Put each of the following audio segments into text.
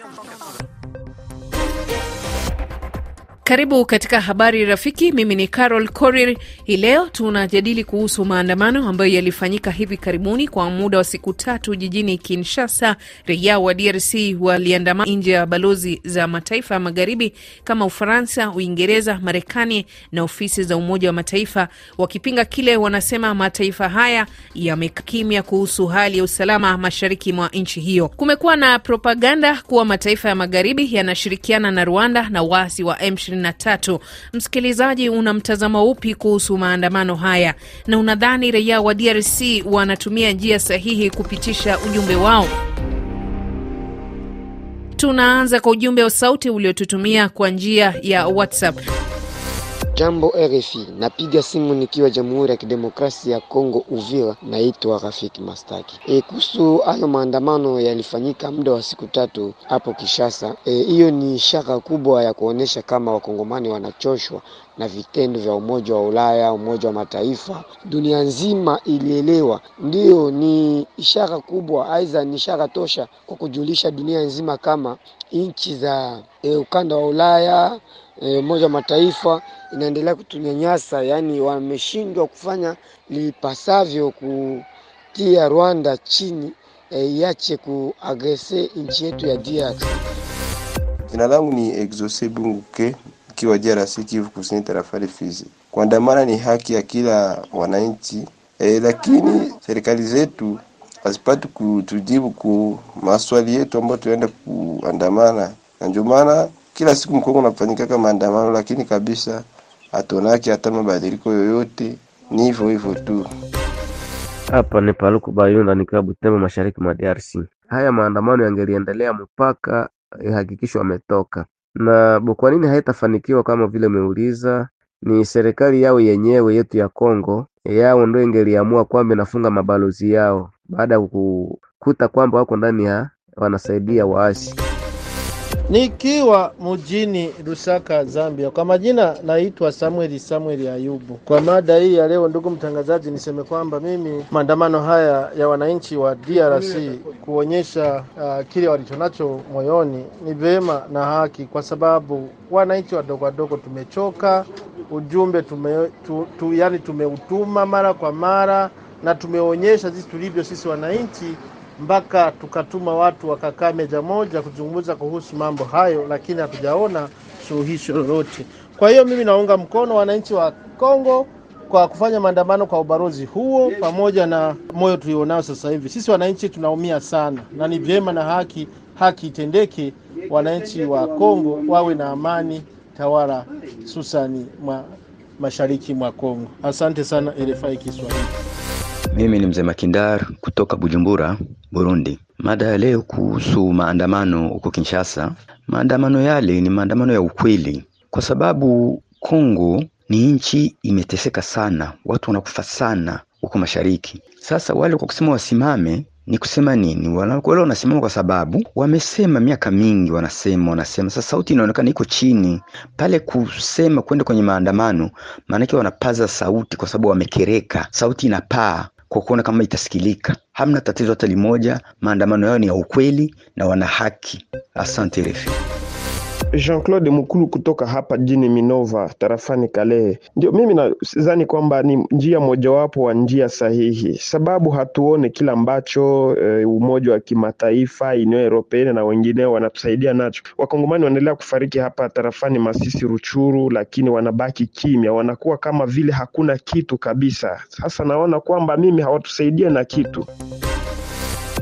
그렇 게. Karibu katika habari rafiki. Mimi ni Carol Korir. Hii leo tunajadili kuhusu maandamano ambayo yalifanyika hivi karibuni kwa muda wa siku tatu jijini Kinshasa. Raia wa DRC waliandamana nje ya balozi za mataifa ya magharibi kama Ufaransa, Uingereza, Marekani na ofisi za Umoja wa Mataifa, wakipinga kile wanasema mataifa haya yamekimya kuhusu hali ya usalama mashariki mwa nchi hiyo. Kumekuwa na propaganda kuwa mataifa ya magharibi yanashirikiana na Rwanda na waasi wa M23. Msikilizaji, una mtazamo upi kuhusu maandamano haya, na unadhani raia wa DRC wanatumia njia sahihi kupitisha ujumbe wao? Tunaanza kwa ujumbe wa sauti uliotutumia kwa njia ya WhatsApp. Jambo RFI, napiga simu nikiwa Jamhuri ya Kidemokrasia ya Kongo, Uvira. Naitwa Rafiki Mastaki. E, kuhusu hayo maandamano yalifanyika muda wa siku tatu hapo Kishasa. Hiyo e, ni ishara kubwa ya kuonesha kama wakongomani wanachoshwa na vitendo vya Umoja wa Ulaya, Umoja wa Mataifa, dunia nzima ilielewa. Ndiyo, ni ishara kubwa, aidha ni ishara tosha kwa kujulisha dunia nzima kama nchi za e, ukanda wa Ulaya Umoja wa Mataifa inaendelea kutunyanyasa, yaani wameshindwa kufanya lipasavyo kutia Rwanda chini iache e, kuagrese nchi yetu ya DRC. Jina langu ni Exose Bunguke ikiwa DRC, Kivu Kusini, tarafani Fizi. Kuandamana ni haki ya kila wananchi e, lakini serikali zetu hazipati kutujibu ku maswali yetu ambayo tunaenda kuandamana, na ndio maana kila siku Mkongo unafanyika maandamano, lakini kabisa hatonaki hata mabadiliko yoyote. Ni hivyo hivyo tu. Hapa ni Paluku Bayunda nikiwa Butembo, mashariki mwa DRC. Haya maandamano yangeliendelea mpaka ihakikishwa ametoka na kwa nini haitafanikiwa kama vile umeuliza? Ni serikali yao yenyewe yetu ya Kongo yao ndio ingeliamua kwamba inafunga mabalozi yao baada ya kukuta kwamba wako ndani ya wanasaidia waasi Nikiwa mjini Lusaka, Zambia. Kwa majina naitwa Samueli Samueli Ayubu. Kwa mada hii ya leo, ndugu mtangazaji, niseme kwamba mimi maandamano haya ya wananchi wa DRC kuonyesha uh, kile walichonacho moyoni ni vema na haki, kwa sababu wananchi wadogo wadogo tumechoka. Ujumbe tume, tu, tu, yani tumeutuma mara kwa mara na tumeonyesha jinsi tulivyo sisi wananchi mpaka tukatuma watu wakakaa meja moja kuzungumza kuhusu mambo hayo, lakini hatujaona suluhisho lolote. Kwa hiyo mimi naunga mkono wananchi wa Kongo kwa kufanya maandamano kwa ubalozi huo, pamoja na moyo tulionao sasa hivi. Sisi wananchi tunaumia sana, na ni vyema na haki haki itendeke, wananchi wa Kongo wawe na amani tawala, hususani mwa mashariki mwa Kongo. Asante sana RFI Kiswahili. Mimi ni mzee Makindar kutoka Bujumbura, Burundi. Mada ya leo kuhusu maandamano huko Kinshasa. Maandamano yale ni maandamano ya ukweli, kwa sababu Kongo ni nchi imeteseka sana, watu wanakufa sana huko mashariki. Sasa wale kwa kusema wasimame ni kusema nini? Wale wanasimama kwa sababu wamesema miaka mingi, wanasema wanasema. Sasa sauti inaonekana iko chini pale, kusema kwenda kwenye maandamano, maanake wanapaza sauti kwa sababu wamekereka, sauti inapaa kwa kuona kama itasikilika. Hamna tatizo hata limoja, maandamano yao ni ya ukweli na wana haki. Asante refi. Jean-Claude Mukulu kutoka hapa jini Minova tarafani Kalehe. Ndio mimi nadhani kwamba ni njia mojawapo wa njia sahihi, sababu hatuone kila ambacho e, umoja wa kimataifa Union Europeenne na wengineo wanatusaidia nacho. Wakongomani wanaendelea kufariki hapa tarafani Masisi, Ruchuru, lakini wanabaki kimya, wanakuwa kama vile hakuna kitu kabisa. Sasa naona kwamba mimi hawatusaidia na kitu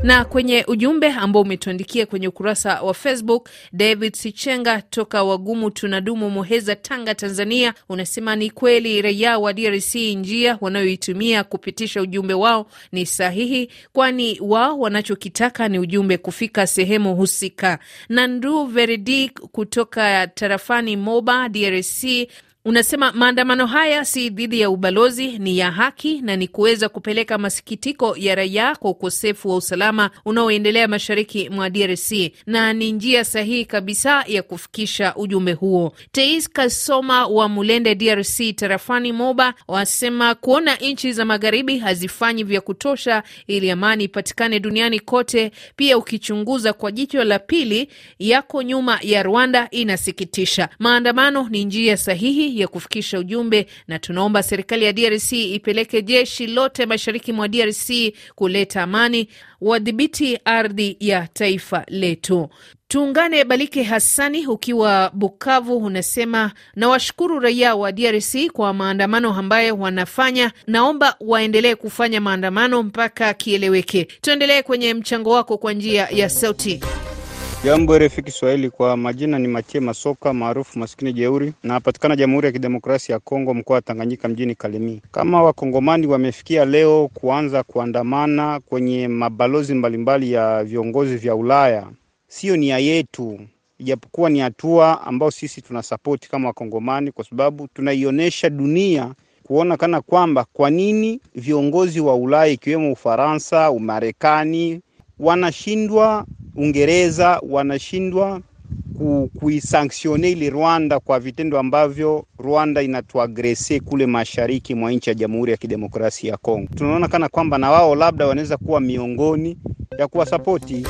na kwenye ujumbe ambao umetuandikia kwenye ukurasa wa Facebook, David Sichenga toka Wagumu tunadumu Muheza, Tanga, Tanzania, unasema ni kweli raia wa DRC njia wanayoitumia kupitisha ujumbe wao ni sahihi, kwani wao wanachokitaka ni ujumbe kufika sehemu husika. Nandu Veredi kutoka tarafani Moba, DRC unasema maandamano haya si dhidi ya ubalozi, ni ya haki na ni kuweza kupeleka masikitiko ya raia kwa ukosefu wa usalama unaoendelea mashariki mwa DRC na ni njia sahihi kabisa ya kufikisha ujumbe huo. Teis Kasoma wa Mulende, DRC, tarafani Moba, wasema kuona nchi za magharibi hazifanyi vya kutosha ili amani ipatikane duniani kote, pia ukichunguza kwa jicho la pili, yako nyuma ya Rwanda, inasikitisha. Maandamano ni njia sahihi ya kufikisha ujumbe, na tunaomba serikali ya DRC ipeleke jeshi lote mashariki mwa DRC kuleta amani, wadhibiti ardhi ya taifa letu. Tuungane. Balike Hassani ukiwa Bukavu unasema nawashukuru raia wa DRC kwa maandamano ambayo wanafanya, naomba waendelee kufanya maandamano mpaka kieleweke. Tuendelee kwenye mchango wako kwa njia ya sauti. Jambo RFI Kiswahili, kwa majina ni Machie Masoka maarufu maskini jeuri, napatikana Jamhuri ya Kidemokrasia ya Kongo, mkoa wa Tanganyika, mjini Kalemi. Kama wakongomani wamefikia leo kuanza kuandamana kwenye mabalozi mbalimbali ya viongozi vya Ulaya, siyo nia yetu, ijapokuwa ni hatua ambayo sisi tunasapoti kama wakongomani, kwa sababu tunaionyesha dunia kuona kana kwamba kwa nini viongozi wa Ulaya ikiwemo Ufaransa, Umarekani wanashindwa Uingereza wanashindwa ku, kuisanktione ile Rwanda kwa vitendo ambavyo Rwanda inatuagrese kule mashariki mwa nchi ya Jamhuri ya Kidemokrasia ya Kongo. Tunaona kana kwamba na wao labda wanaweza kuwa miongoni ya kuwasapoti.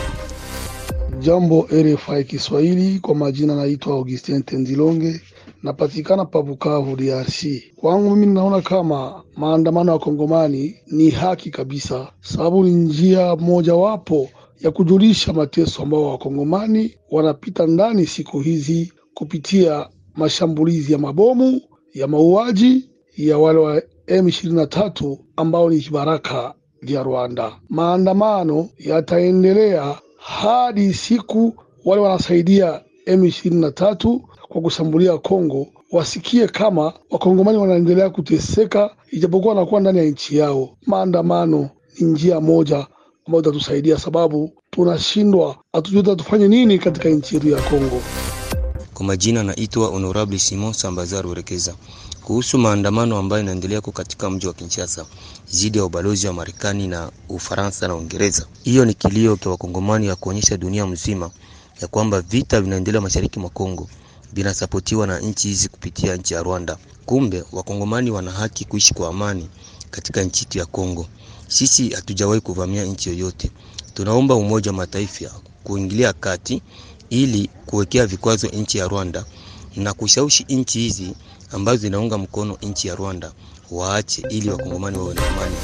Jambo RFI Kiswahili, kwa majina naitwa Augustin Tendilonge, napatikana pa Bukavu, DRC. Kwangu mimi ninaona kama maandamano ya Kongomani ni haki kabisa, sababu ni njia mojawapo ya kujulisha mateso ambao wakongomani wanapita ndani siku hizi kupitia mashambulizi ya mabomu ya mauaji ya wale wa M23 ambao ni kibaraka vya Rwanda. Maandamano yataendelea hadi siku wale wanasaidia M23 kwa kushambulia Kongo wasikie kama wakongomani wanaendelea kuteseka, ijapokuwa wanakuwa ndani ya nchi yao. Maandamano ni njia moja ambayo itatusaidia sababu tunashindwa, hatujui tufanye nini katika nchi yetu ya Kongo. Kwa majina naitwa Honorable Simon Sambazar Urekeza. Kuhusu maandamano ambayo inaendelea ko katika mji wa Kinshasa dhidi ya ubalozi wa Marekani na Ufaransa na Uingereza, hiyo ni kilio kwa wakongomani ya kuonyesha dunia mzima ya kwamba vita vinaendelea mashariki mwa Kongo vinasapotiwa na nchi hizi kupitia nchi ya Rwanda. Kumbe wakongomani wana haki kuishi kwa amani katika nchi yetu ya Kongo. Sisi hatujawahi kuvamia nchi yoyote. Tunaomba Umoja wa Mataifa kuingilia kati ili kuwekea vikwazo nchi ya Rwanda na kushawishi nchi hizi ambazo zinaunga mkono nchi ya Rwanda waache, ili wakongomani wawe na amani.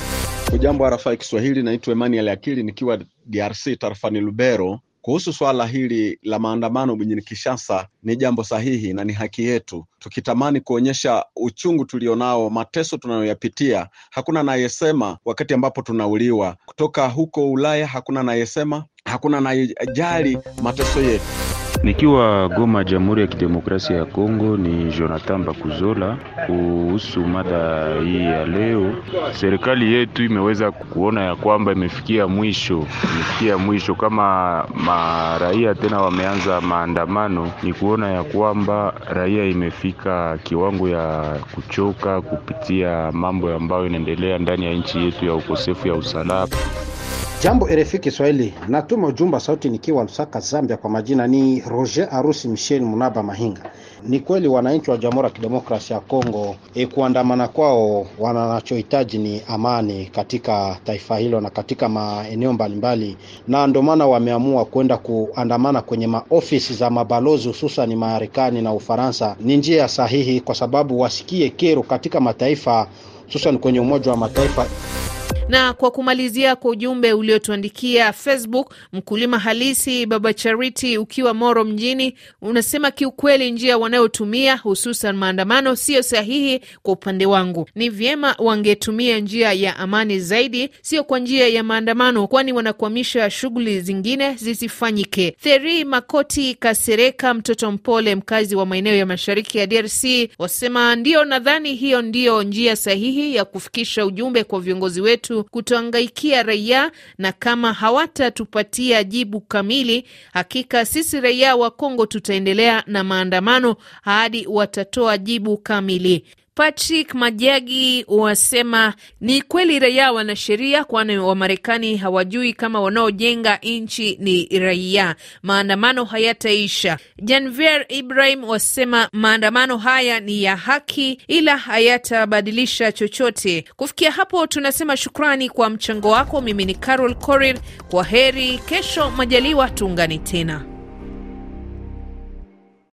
Ujambo RFI Kiswahili, naitwa Emmanuel Akili nikiwa DRC tarafani Lubero. Kuhusu suala hili la maandamano mjini Kinshasa, ni jambo sahihi na ni haki yetu. Tukitamani kuonyesha uchungu tulionao, mateso tunayoyapitia, hakuna anayesema wakati ambapo tunauliwa. Kutoka huko Ulaya hakuna anayesema, hakuna anayejali mateso yetu. Nikiwa Goma, Jamhuri ya Kidemokrasia ya Kongo, ni Jonathan Bakuzola. Kuhusu mada hii ya leo, serikali yetu imeweza kuona ya kwamba imefikia mwisho, imefikia mwisho. Kama maraia tena wameanza maandamano, ni kuona ya kwamba raia imefika kiwango ya kuchoka kupitia mambo ambayo inaendelea ndani ya nchi yetu ya ukosefu ya usalama. Jambo RFI Kiswahili, natuma ujumbe sauti nikiwa Lusaka, Zambia. Kwa majina ni Roger Arusi Michel Munaba Mahinga. Ni kweli wananchi wa Jamhuri ya Kidemokrasia ya Kongo e, kuandamana kwao wanachohitaji ni amani katika taifa hilo na katika maeneo mbalimbali, na ndio maana wameamua kwenda kuandamana kwenye maofisi za mabalozi hususan Marekani na Ufaransa. Ni njia sahihi kwa sababu wasikie kero katika mataifa hususan kwenye Umoja wa Mataifa. Na kwa kumalizia kwa ujumbe uliotuandikia Facebook, mkulima halisi Baba Chariti ukiwa Moro mjini unasema kiukweli, njia wanayotumia hususan maandamano sio sahihi. Kwa upande wangu, ni vyema wangetumia njia ya amani zaidi, sio kwa njia ya maandamano, kwani wanakwamisha shughuli zingine zisifanyike. Theri Makoti Kasereka, mtoto mpole, mkazi wa maeneo ya mashariki ya DRC, wasema ndio, nadhani hiyo ndiyo njia sahihi ya kufikisha ujumbe kwa viongozi wetu wetu kutoangaikia raia, na kama hawatatupatia jibu kamili, hakika sisi raia wa Kongo tutaendelea na maandamano hadi watatoa jibu kamili. Patrick Majagi wasema ni kweli raia wana sheria, kwani Wamarekani hawajui kama wanaojenga nchi ni raia. Maandamano hayataisha. Janvier Ibrahim wasema maandamano haya ni ya haki, ila hayatabadilisha chochote. Kufikia hapo, tunasema shukrani kwa mchango wako. Mimi ni Carol Korir, kwa heri. Kesho majaliwa, tuungane tena.